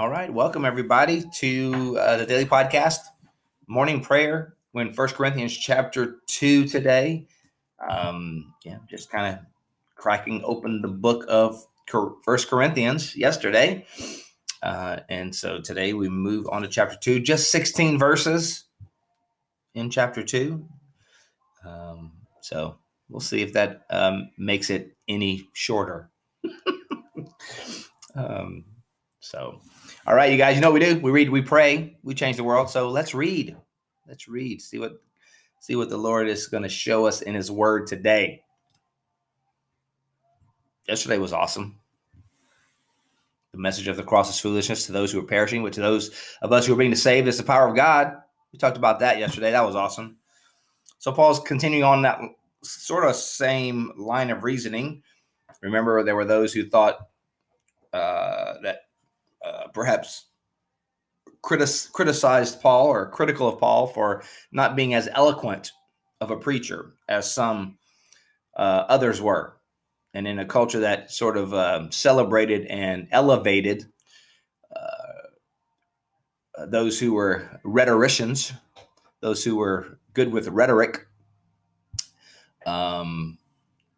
All right, welcome everybody to uh, the daily podcast, morning prayer. We're in First Corinthians chapter two today. Um, yeah, just kind of cracking open the book of First Corinthians yesterday, uh, and so today we move on to chapter two. Just sixteen verses in chapter two. Um, so we'll see if that um, makes it any shorter. um, so all right, you guys, you know we do? We read, we pray, we change the world. So let's read. Let's read. See what see what the Lord is going to show us in his word today. Yesterday was awesome. The message of the cross is foolishness to those who are perishing, but to those of us who are being saved, it's the power of God. We talked about that yesterday. That was awesome. So Paul's continuing on that sort of same line of reasoning. Remember, there were those who thought uh, perhaps critic- criticized Paul or critical of Paul for not being as eloquent of a preacher as some uh, others were. And in a culture that sort of um, celebrated and elevated uh, those who were rhetoricians, those who were good with rhetoric, um,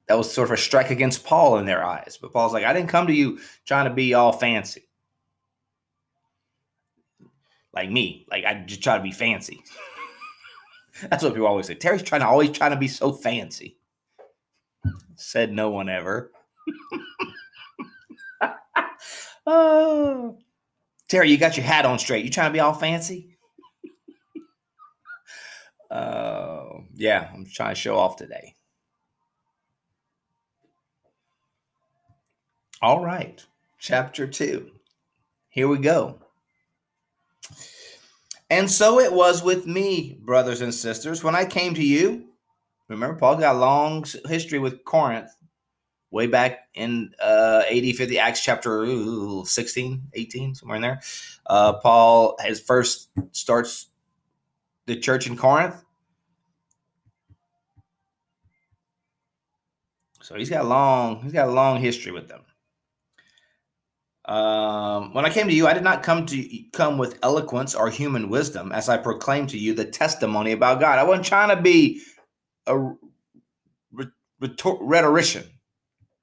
that was sort of a strike against Paul in their eyes. But Paul's like, I didn't come to you trying to be all fancy like me. Like I just try to be fancy. That's what people always say. Terry's trying to always trying to be so fancy. Said no one ever. oh, Terry, you got your hat on straight. You trying to be all fancy? uh, yeah, I'm trying to show off today. All right, chapter two. Here we go. And so it was with me, brothers and sisters, when I came to you. Remember, Paul got a long history with Corinth way back in uh, 80, 50, Acts chapter 16, 18, somewhere in there. Uh, Paul has first starts the church in Corinth. So he's got a long, he's got a long history with them. Um, when I came to you, I did not come to come with eloquence or human wisdom, as I proclaimed to you the testimony about God. I wasn't trying to be a rhetorician. I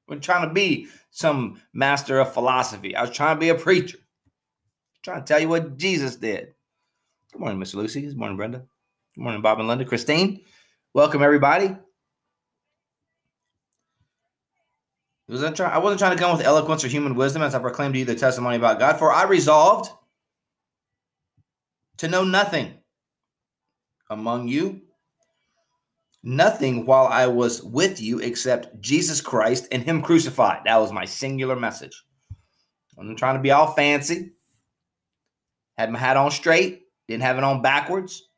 wasn't trying to be some master of philosophy. I was trying to be a preacher. trying to tell you what Jesus did. Good morning, Miss Lucy. Good morning, Brenda. Good morning, Bob and Linda. Christine, welcome everybody. Wasn't try, I wasn't trying to come with eloquence or human wisdom as I proclaimed to you the testimony about God, for I resolved to know nothing among you, nothing while I was with you except Jesus Christ and Him crucified. That was my singular message. I wasn't trying to be all fancy. Had my hat on straight, didn't have it on backwards.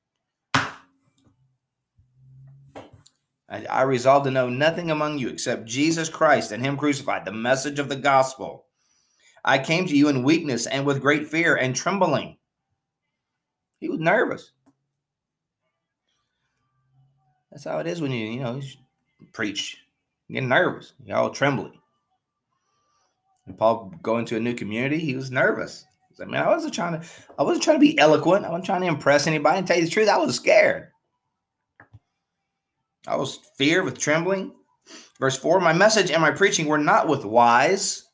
I, I resolved to know nothing among you except Jesus Christ and Him crucified, the message of the gospel. I came to you in weakness and with great fear and trembling. He was nervous. That's how it is when you, you know, preach. You get nervous. You're all trembling. And Paul going to a new community, he was nervous. Like, man, I wasn't trying to, I wasn't trying to be eloquent. I wasn't trying to impress anybody. And tell you the truth, I was scared. I was fear with trembling. Verse 4 My message and my preaching were not with wise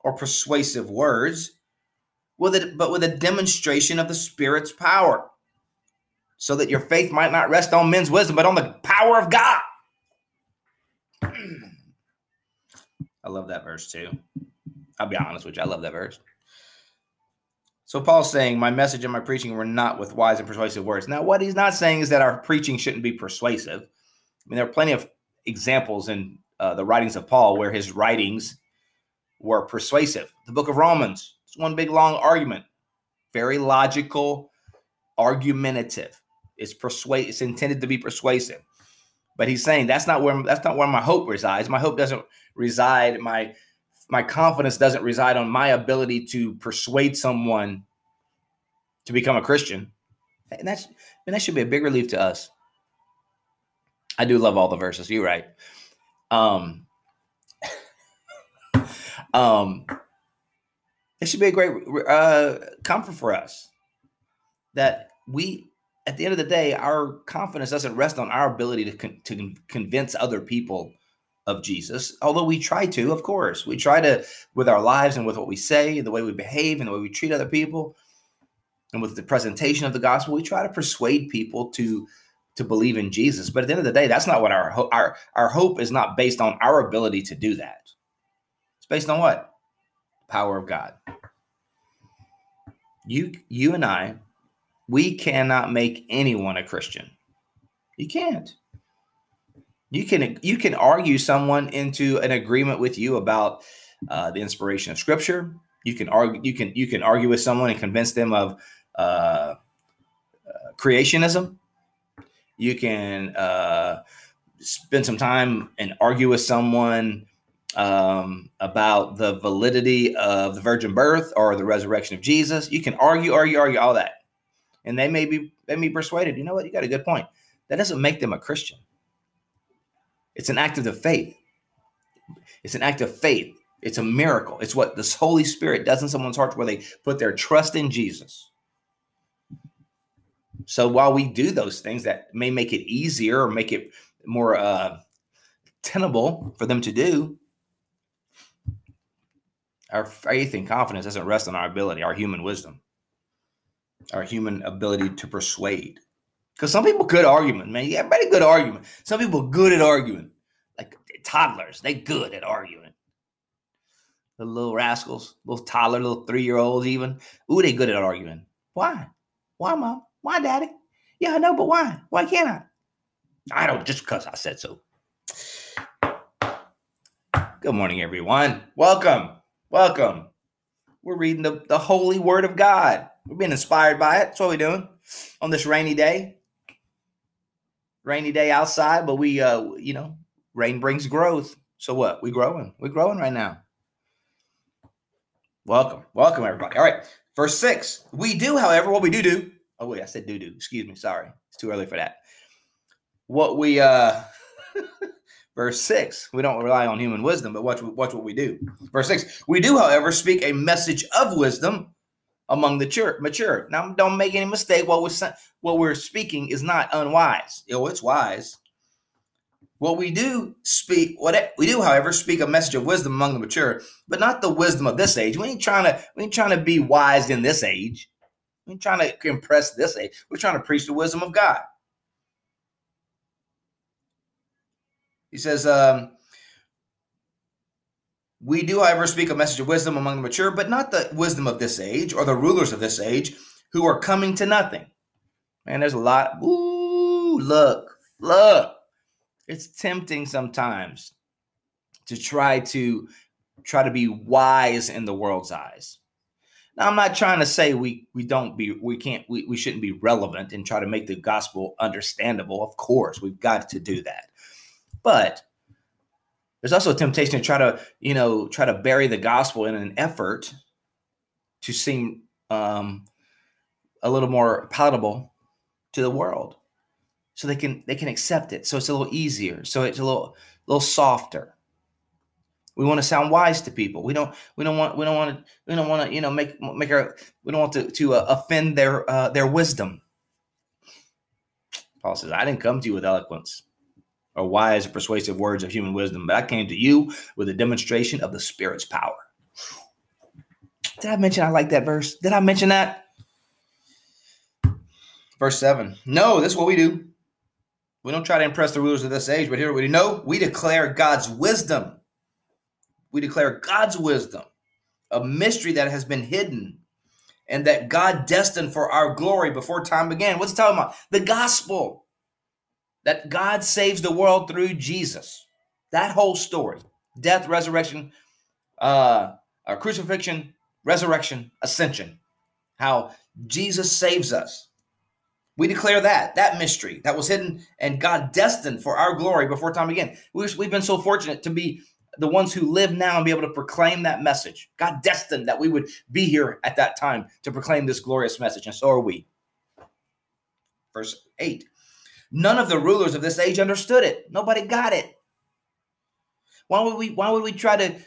or persuasive words, with it, but with a demonstration of the Spirit's power, so that your faith might not rest on men's wisdom, but on the power of God. I love that verse too. I'll be honest with you, I love that verse. So Paul's saying, My message and my preaching were not with wise and persuasive words. Now, what he's not saying is that our preaching shouldn't be persuasive. I mean, there are plenty of examples in uh, the writings of Paul where his writings were persuasive. The book of Romans, it's one big long argument, very logical, argumentative. It's persuade. It's intended to be persuasive. But he's saying that's not where that's not where my hope resides. My hope doesn't reside. My my confidence doesn't reside on my ability to persuade someone to become a Christian. And that's and that should be a big relief to us. I do love all the verses. You're right. Um, um, it should be a great uh, comfort for us that we, at the end of the day, our confidence doesn't rest on our ability to con- to convince other people of Jesus. Although we try to, of course, we try to with our lives and with what we say, the way we behave, and the way we treat other people, and with the presentation of the gospel, we try to persuade people to to believe in Jesus. But at the end of the day, that's not what our ho- our our hope is not based on our ability to do that. It's based on what? Power of God. You you and I, we cannot make anyone a Christian. You can't. You can you can argue someone into an agreement with you about uh, the inspiration of Scripture. You can argue you can you can argue with someone and convince them of uh, uh, creationism you can uh, spend some time and argue with someone um, about the validity of the virgin birth or the resurrection of Jesus. You can argue, argue, argue, all that, and they may be they may be persuaded. You know what? You got a good point. That doesn't make them a Christian. It's an act of the faith. It's an act of faith. It's a miracle. It's what the Holy Spirit does in someone's heart where they put their trust in Jesus. So while we do those things that may make it easier or make it more uh, tenable for them to do, our faith and confidence doesn't rest on our ability, our human wisdom, our human ability to persuade. Because some people good argument, man. Yeah, very good argument. Some people good at arguing, like toddlers. They good at arguing. The little rascals, little toddler, little three year olds, even. Ooh, they good at arguing. Why? Why, mom? Why, daddy? Yeah, I know, but why? Why can't I? I don't, just because I said so. Good morning, everyone. Welcome. Welcome. We're reading the, the holy word of God. We're being inspired by it. That's what we're doing on this rainy day. Rainy day outside, but we, uh, you know, rain brings growth. So what? We growing. We're growing right now. Welcome. Welcome, everybody. All right. Verse six. We do, however, what we do do Oh wait, I said doo doo. Excuse me. Sorry, it's too early for that. What we uh, verse six. We don't rely on human wisdom, but watch watch what we do. Verse six. We do, however, speak a message of wisdom among the church, mature. Now, don't make any mistake. What we're what we're speaking is not unwise. You know, it's wise. What we do speak, what we do, however, speak a message of wisdom among the mature, but not the wisdom of this age. We ain't trying to, we ain't trying to be wise in this age. We're trying to impress this age. We're trying to preach the wisdom of God. He says, um, We do, however, speak a message of wisdom among the mature, but not the wisdom of this age or the rulers of this age who are coming to nothing. Man, there's a lot. Ooh, look, look. It's tempting sometimes to try to try to be wise in the world's eyes. Now, I'm not trying to say we we don't be we can't we, we shouldn't be relevant and try to make the gospel understandable. Of course, we've got to do that. But there's also a temptation to try to, you know, try to bury the gospel in an effort to seem um, a little more palatable to the world, so they can they can accept it. So it's a little easier. So it's a little little softer. We want to sound wise to people. We don't. We don't want. We don't want to. We don't want to. You know, make make our. We don't want to to uh, offend their uh, their wisdom. Paul says, "I didn't come to you with eloquence or wise or persuasive words of human wisdom, but I came to you with a demonstration of the Spirit's power." Did I mention I like that verse? Did I mention that? Verse seven. No, this is what we do. We don't try to impress the rulers of this age, but here we do. know we declare God's wisdom we declare God's wisdom, a mystery that has been hidden and that God destined for our glory before time began. What's talking about? The gospel. That God saves the world through Jesus. That whole story death, resurrection, uh, uh, crucifixion, resurrection, ascension. How Jesus saves us. We declare that, that mystery that was hidden and God destined for our glory before time began. We've been so fortunate to be the ones who live now and be able to proclaim that message. God destined that we would be here at that time to proclaim this glorious message, and so are we. Verse 8 None of the rulers of this age understood it. Nobody got it. Why would we why would we try to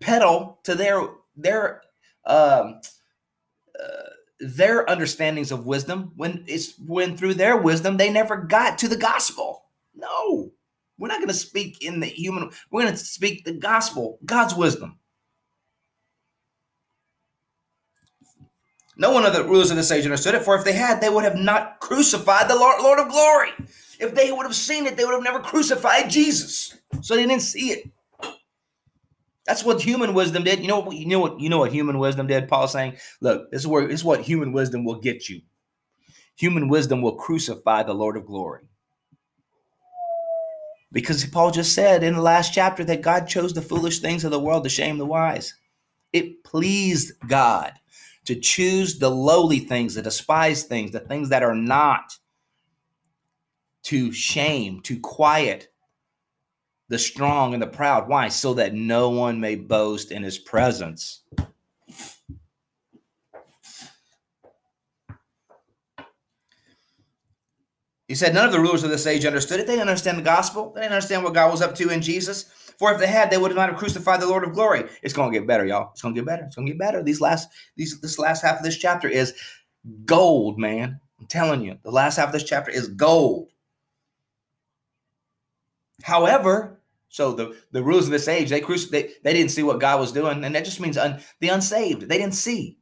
pedal to their their um, uh, their understandings of wisdom when it's when through their wisdom they never got to the gospel. No, we're not going to speak in the human. We're going to speak the gospel, God's wisdom. No one of the rulers of this age understood it, for if they had, they would have not crucified the Lord, of glory. If they would have seen it, they would have never crucified Jesus. So they didn't see it. That's what human wisdom did. You know what? You know what? You know what human wisdom did. Paul saying, "Look, this is where this is what human wisdom will get you. Human wisdom will crucify the Lord of glory." Because Paul just said in the last chapter that God chose the foolish things of the world to shame the wise. It pleased God to choose the lowly things, the despised things, the things that are not, to shame, to quiet the strong and the proud. Why? So that no one may boast in his presence. He said, None of the rulers of this age understood it. They didn't understand the gospel. They didn't understand what God was up to in Jesus. For if they had, they would not have crucified the Lord of glory. It's gonna get better, y'all. It's gonna get better. It's gonna get better. These last, these this last half of this chapter is gold, man. I'm telling you, the last half of this chapter is gold. However, so the, the rulers of this age, they, cruci- they they didn't see what God was doing, and that just means un- the unsaved. They didn't see.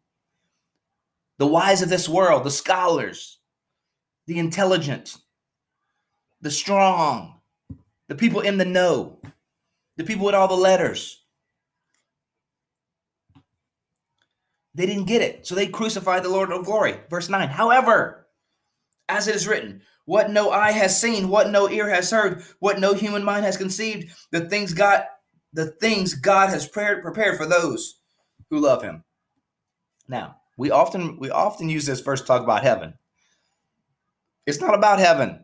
The wise of this world, the scholars, the intelligent, the strong, the people in the know, the people with all the letters. They didn't get it. So they crucified the Lord of glory. Verse 9. However, as it is written, what no eye has seen, what no ear has heard, what no human mind has conceived, the things God the things God has prepared, for those who love him. Now, we often we often use this verse to talk about heaven. It's not about heaven.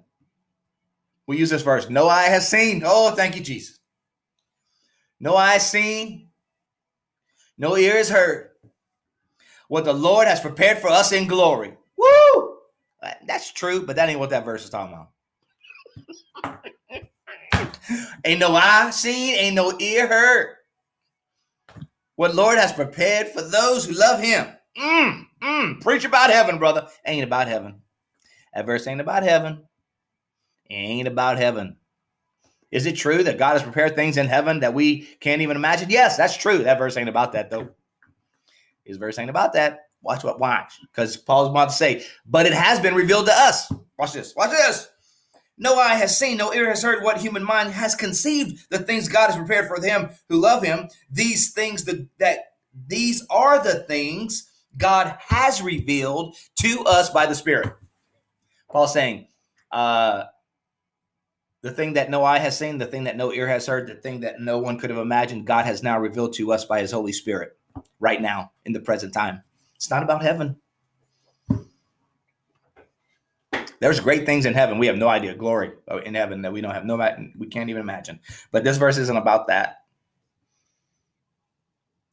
We use this verse. No eye has seen. Oh, thank you, Jesus. No eye has seen. No ear has heard. What the Lord has prepared for us in glory. Woo! That's true, but that ain't what that verse is talking about. ain't no eye seen, ain't no ear heard. What Lord has prepared for those who love Him. Mm, mm, preach about heaven, brother. Ain't about heaven. That verse ain't about heaven. It ain't about heaven. Is it true that God has prepared things in heaven that we can't even imagine? Yes, that's true. That verse ain't about that, though. His verse ain't about that. Watch what watch. Because Paul's about to say, but it has been revealed to us. Watch this. Watch this. No eye has seen, no ear has heard what human mind has conceived the things God has prepared for them who love him. These things that, that these are the things God has revealed to us by the Spirit. Paul's saying, uh, the thing that no eye has seen, the thing that no ear has heard, the thing that no one could have imagined, God has now revealed to us by his Holy Spirit right now in the present time. It's not about heaven. There's great things in heaven. We have no idea. Glory in heaven that we don't have no we can't even imagine. But this verse isn't about that.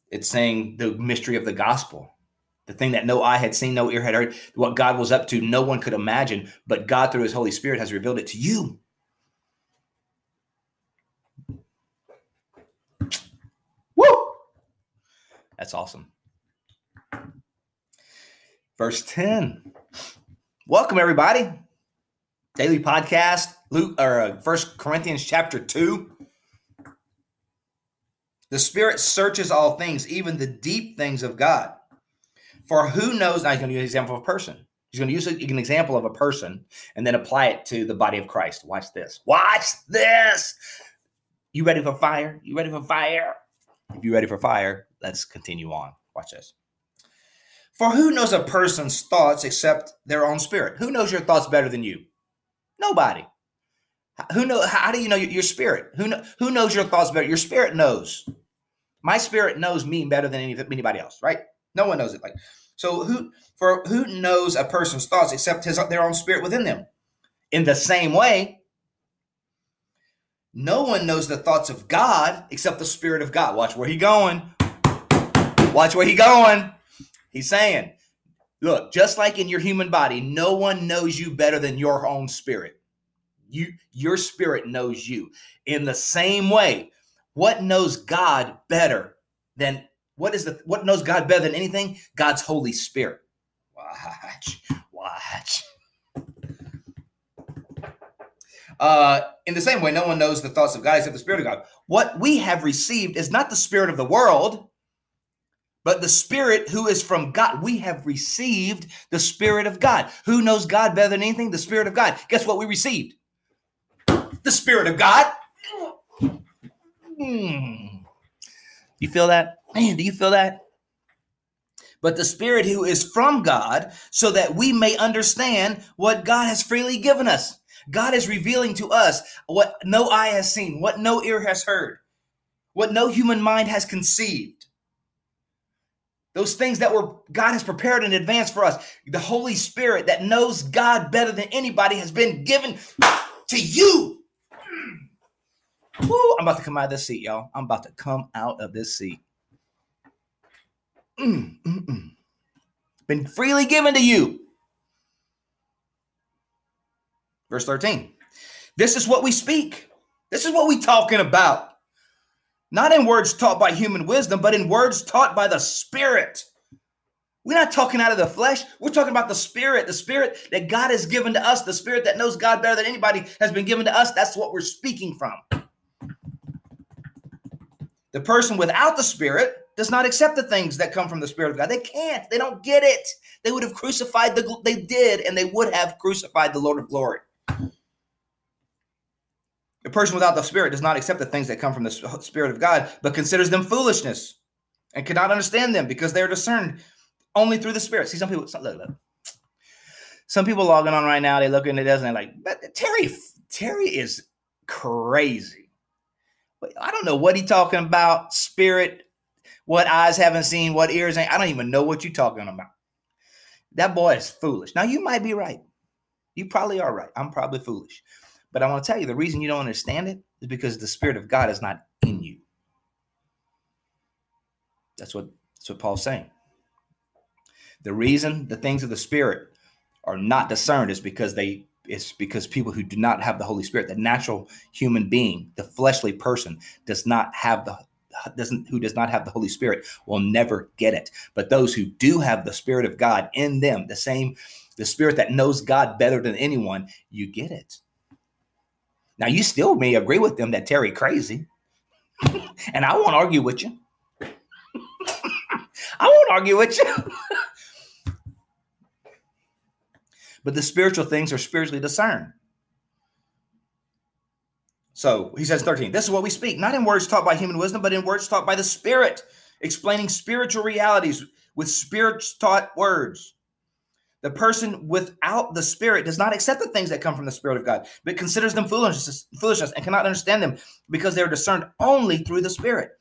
It's saying the mystery of the gospel. The thing that no eye had seen, no ear had heard, what God was up to, no one could imagine, but God through his Holy Spirit has revealed it to you. Woo! That's awesome. Verse 10. Welcome, everybody. Daily podcast, Luke or uh, First Corinthians chapter 2. The Spirit searches all things, even the deep things of God. For who knows? Now he's going to use an example of a person. He's going to use an example of a person and then apply it to the body of Christ. Watch this. Watch this. You ready for fire? You ready for fire? If you're ready for fire, let's continue on. Watch this. For who knows a person's thoughts except their own spirit? Who knows your thoughts better than you? Nobody. Who know? How do you know your spirit? Who know, who knows your thoughts better? Your spirit knows. My spirit knows me better than any, anybody else, right? No one knows it. Like So who for who knows a person's thoughts except his their own spirit within them? In the same way, no one knows the thoughts of God except the Spirit of God. Watch where he going. Watch where he going. He's saying, look, just like in your human body, no one knows you better than your own spirit. You your spirit knows you. In the same way, what knows God better than what is the what knows God better than anything? God's Holy Spirit. Watch, watch. Uh, in the same way, no one knows the thoughts of God except the Spirit of God. What we have received is not the Spirit of the world, but the Spirit who is from God. We have received the Spirit of God. Who knows God better than anything? The Spirit of God. Guess what we received? The Spirit of God. Hmm. You feel that? Man, do you feel that? But the Spirit who is from God, so that we may understand what God has freely given us. God is revealing to us what no eye has seen, what no ear has heard, what no human mind has conceived. Those things that were God has prepared in advance for us. The Holy Spirit that knows God better than anybody has been given to you. I'm about to come out of this seat, y'all. I'm about to come out of this seat. Mm, mm, mm. Been freely given to you. Verse 13. This is what we speak. This is what we talking about. Not in words taught by human wisdom, but in words taught by the Spirit. We're not talking out of the flesh. We're talking about the Spirit, the Spirit that God has given to us, the Spirit that knows God better than anybody has been given to us. That's what we're speaking from. The person without the Spirit does not accept the things that come from the Spirit of God. They can't. They don't get it. They would have crucified the. They did, and they would have crucified the Lord of Glory. The person without the Spirit does not accept the things that come from the Spirit of God, but considers them foolishness and cannot understand them because they are discerned only through the Spirit. See, some people, some, look, look. some people logging on right now, they look into this and they're like, but Terry, Terry is crazy. I don't know what he's talking about. Spirit, what eyes haven't seen, what ears ain't. I don't even know what you're talking about. That boy is foolish. Now, you might be right. You probably are right. I'm probably foolish. But I want to tell you the reason you don't understand it is because the Spirit of God is not in you. That's what that's what Paul's saying. The reason the things of the Spirit are not discerned is because they it's because people who do not have the Holy Spirit, the natural human being, the fleshly person, does not have the doesn't who does not have the Holy Spirit will never get it. But those who do have the Spirit of God in them, the same the Spirit that knows God better than anyone, you get it. Now you still may agree with them that Terry crazy, and I won't argue with you. I won't argue with you. but the spiritual things are spiritually discerned. So he says 13, this is what we speak, not in words taught by human wisdom, but in words taught by the Spirit, explaining spiritual realities with spirit taught words. The person without the Spirit does not accept the things that come from the Spirit of God, but considers them foolishness, foolishness and cannot understand them because they are discerned only through the Spirit.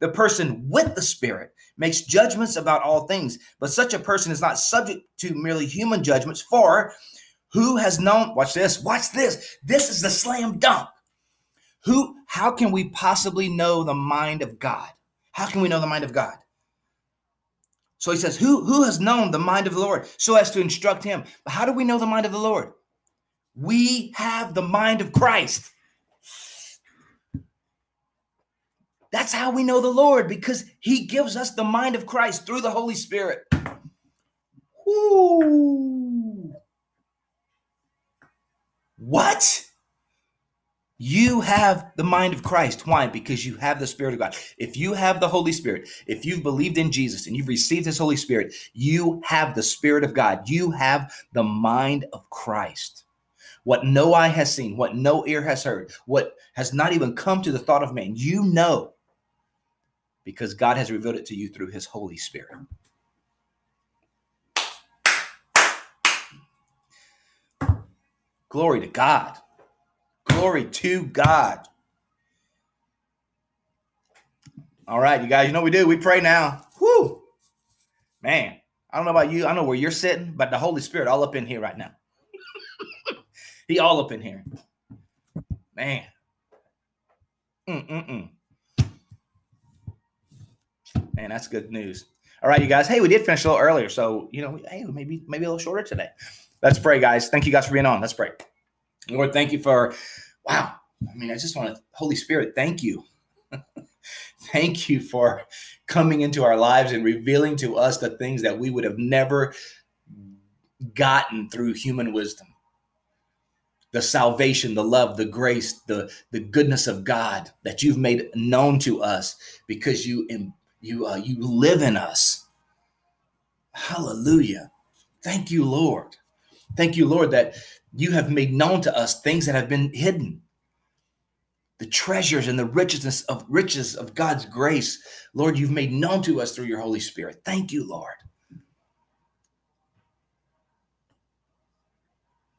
The person with the Spirit makes judgments about all things, but such a person is not subject to merely human judgments. For who has known? Watch this. Watch this. This is the slam dunk. Who? How can we possibly know the mind of God? How can we know the mind of God? So he says, who, who has known the mind of the Lord so as to instruct him? But how do we know the mind of the Lord? We have the mind of Christ. That's how we know the Lord because he gives us the mind of Christ through the Holy Spirit. Ooh. What? You have the mind of Christ. Why? Because you have the Spirit of God. If you have the Holy Spirit, if you've believed in Jesus and you've received His Holy Spirit, you have the Spirit of God. You have the mind of Christ. What no eye has seen, what no ear has heard, what has not even come to the thought of man, you know because God has revealed it to you through His Holy Spirit. Glory to God. Glory to God. All right, you guys, you know we do. We pray now. Whoo. Man, I don't know about you. I know where you're sitting, but the Holy Spirit all up in here right now. he all up in here. Man. Mm-mm-mm. Man, that's good news. All right, you guys. Hey, we did finish a little earlier, so you know, hey, maybe maybe a little shorter today. Let's pray, guys. Thank you guys for being on. Let's pray. Lord, thank you for wow. I mean, I just want to, Holy Spirit, thank you. thank you for coming into our lives and revealing to us the things that we would have never gotten through human wisdom the salvation, the love, the grace, the, the goodness of God that you've made known to us because you you uh, you live in us. Hallelujah. Thank you, Lord. Thank you, Lord, that you have made known to us things that have been hidden. The treasures and the richness of riches of God's grace, Lord, you've made known to us through your Holy Spirit. Thank you, Lord.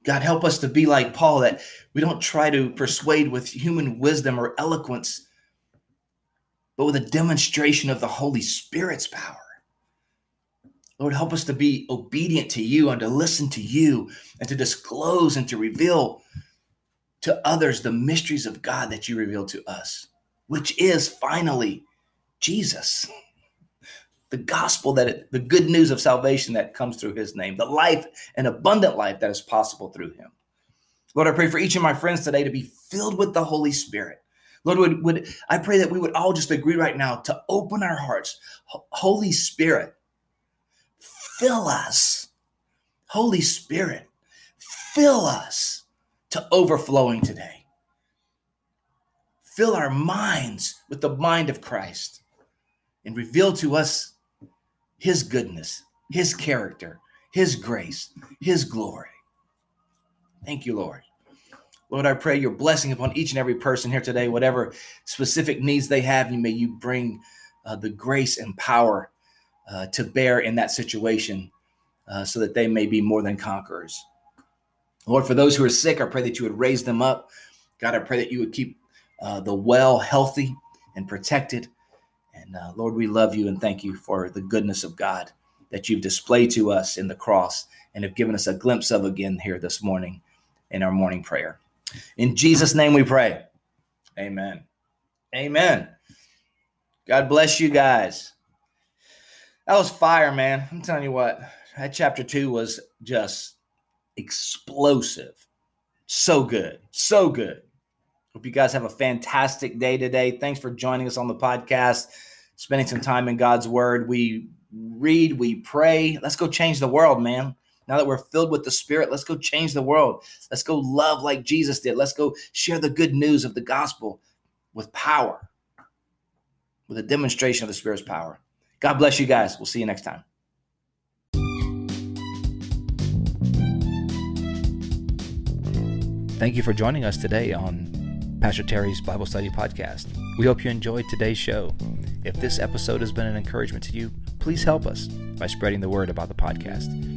God, help us to be like Paul, that we don't try to persuade with human wisdom or eloquence, but with a demonstration of the Holy Spirit's power. Lord, help us to be obedient to you and to listen to you and to disclose and to reveal to others the mysteries of God that you revealed to us, which is finally Jesus the gospel that it, the good news of salvation that comes through his name, the life and abundant life that is possible through him. Lord, I pray for each of my friends today to be filled with the Holy Spirit. Lord, would, would I pray that we would all just agree right now to open our hearts. Holy Spirit, fill us. Holy Spirit, fill us to overflowing today. Fill our minds with the mind of Christ and reveal to us his goodness, his character, his grace, his glory. Thank you, Lord. Lord, I pray your blessing upon each and every person here today, whatever specific needs they have, you may you bring uh, the grace and power uh, to bear in that situation uh, so that they may be more than conquerors. Lord, for those who are sick, I pray that you would raise them up. God, I pray that you would keep uh, the well healthy and protected. And uh, Lord, we love you and thank you for the goodness of God that you've displayed to us in the cross and have given us a glimpse of again here this morning in our morning prayer. In Jesus' name we pray. Amen. Amen. God bless you guys. That was fire, man. I'm telling you what, that chapter two was just explosive. So good. So good. Hope you guys have a fantastic day today. Thanks for joining us on the podcast spending some time in God's word. We read, we pray. Let's go change the world, man. Now that we're filled with the Spirit, let's go change the world. Let's go love like Jesus did. Let's go share the good news of the gospel with power, with a demonstration of the Spirit's power. God bless you guys. We'll see you next time. Thank you for joining us today on Pastor Terry's Bible Study Podcast. We hope you enjoyed today's show. If this episode has been an encouragement to you, please help us by spreading the word about the podcast.